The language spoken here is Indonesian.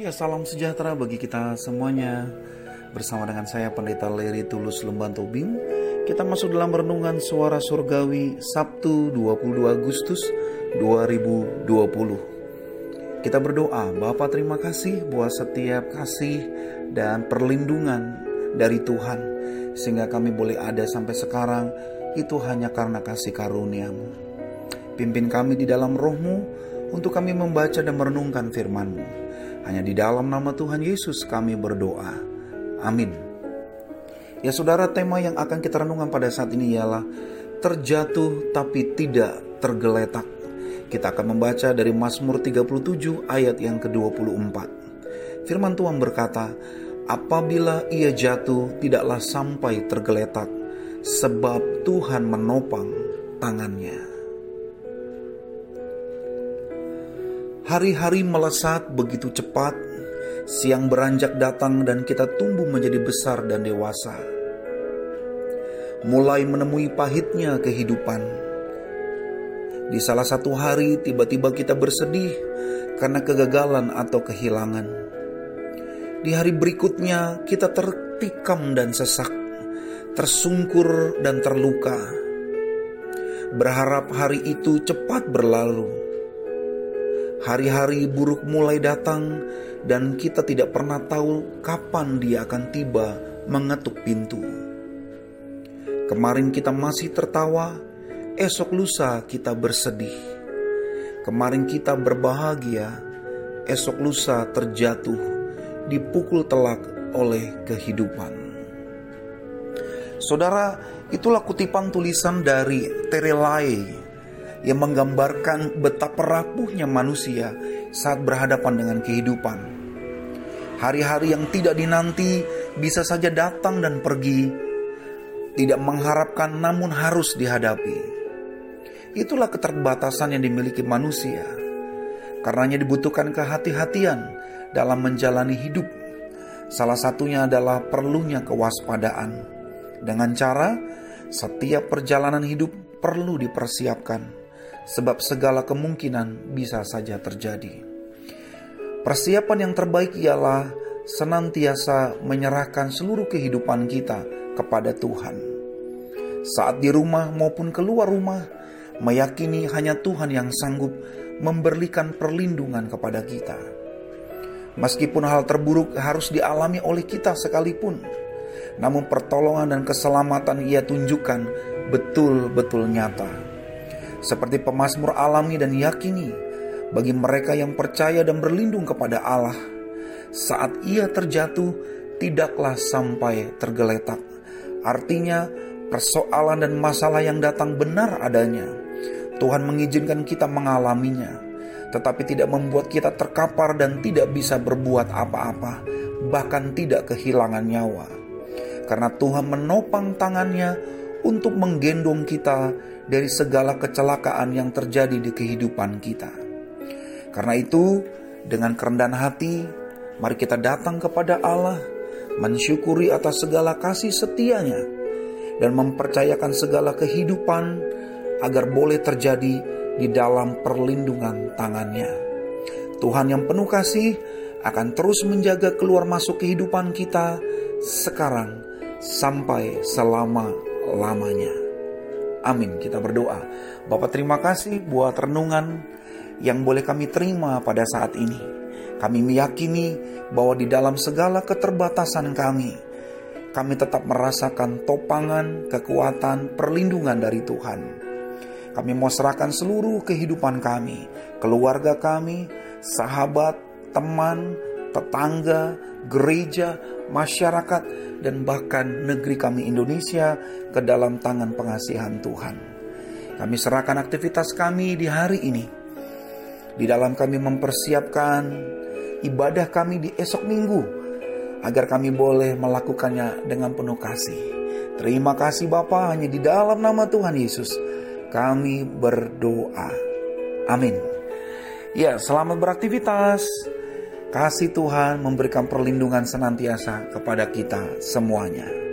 Ya, salam sejahtera bagi kita semuanya. Bersama dengan saya Pendeta Leri Tulus Lemban Tobing, kita masuk dalam renungan suara surgawi Sabtu 22 Agustus 2020. Kita berdoa, Bapak terima kasih buat setiap kasih dan perlindungan dari Tuhan sehingga kami boleh ada sampai sekarang itu hanya karena kasih karuniamu. Pimpin kami di dalam rohmu untuk kami membaca dan merenungkan firman-Mu. Hanya di dalam nama Tuhan Yesus kami berdoa. Amin. Ya saudara, tema yang akan kita renungkan pada saat ini ialah terjatuh tapi tidak tergeletak. Kita akan membaca dari Mazmur 37 ayat yang ke-24. Firman Tuhan berkata, apabila ia jatuh tidaklah sampai tergeletak, sebab Tuhan menopang tangannya. Hari-hari melesat begitu cepat, Siang beranjak datang dan kita tumbuh menjadi besar dan dewasa. Mulai menemui pahitnya kehidupan. Di salah satu hari tiba-tiba kita bersedih karena kegagalan atau kehilangan. Di hari berikutnya kita tertikam dan sesak, tersungkur dan terluka. Berharap hari itu cepat berlalu Hari-hari buruk mulai datang dan kita tidak pernah tahu kapan dia akan tiba mengetuk pintu. Kemarin kita masih tertawa, esok lusa kita bersedih. Kemarin kita berbahagia, esok lusa terjatuh, dipukul telak oleh kehidupan. Saudara, itulah kutipan tulisan dari Terelai yang menggambarkan betapa rapuhnya manusia saat berhadapan dengan kehidupan. Hari-hari yang tidak dinanti bisa saja datang dan pergi, tidak mengharapkan namun harus dihadapi. Itulah keterbatasan yang dimiliki manusia. Karenanya dibutuhkan kehati-hatian dalam menjalani hidup. Salah satunya adalah perlunya kewaspadaan. Dengan cara setiap perjalanan hidup perlu dipersiapkan sebab segala kemungkinan bisa saja terjadi. Persiapan yang terbaik ialah senantiasa menyerahkan seluruh kehidupan kita kepada Tuhan. Saat di rumah maupun keluar rumah, meyakini hanya Tuhan yang sanggup memberikan perlindungan kepada kita. Meskipun hal terburuk harus dialami oleh kita sekalipun, namun pertolongan dan keselamatan ia tunjukkan betul-betul nyata seperti pemazmur alami dan yakini bagi mereka yang percaya dan berlindung kepada Allah. Saat ia terjatuh, tidaklah sampai tergeletak. Artinya, persoalan dan masalah yang datang benar adanya. Tuhan mengizinkan kita mengalaminya, tetapi tidak membuat kita terkapar dan tidak bisa berbuat apa-apa, bahkan tidak kehilangan nyawa. Karena Tuhan menopang tangannya untuk menggendong kita dari segala kecelakaan yang terjadi di kehidupan kita. Karena itu, dengan kerendahan hati, mari kita datang kepada Allah, mensyukuri atas segala kasih setianya, dan mempercayakan segala kehidupan agar boleh terjadi di dalam perlindungan tangannya. Tuhan yang penuh kasih akan terus menjaga keluar masuk kehidupan kita sekarang sampai selama lamanya. Amin. Kita berdoa. Bapak terima kasih buat renungan yang boleh kami terima pada saat ini. Kami meyakini bahwa di dalam segala keterbatasan kami, kami tetap merasakan topangan, kekuatan, perlindungan dari Tuhan. Kami mau serahkan seluruh kehidupan kami, keluarga kami, sahabat, teman, tetangga, gereja, masyarakat, dan bahkan negeri kami Indonesia ke dalam tangan pengasihan Tuhan. Kami serahkan aktivitas kami di hari ini. Di dalam kami mempersiapkan ibadah kami di esok minggu agar kami boleh melakukannya dengan penuh kasih. Terima kasih Bapa hanya di dalam nama Tuhan Yesus kami berdoa. Amin. Ya, selamat beraktivitas. Kasih Tuhan memberikan perlindungan senantiasa kepada kita semuanya.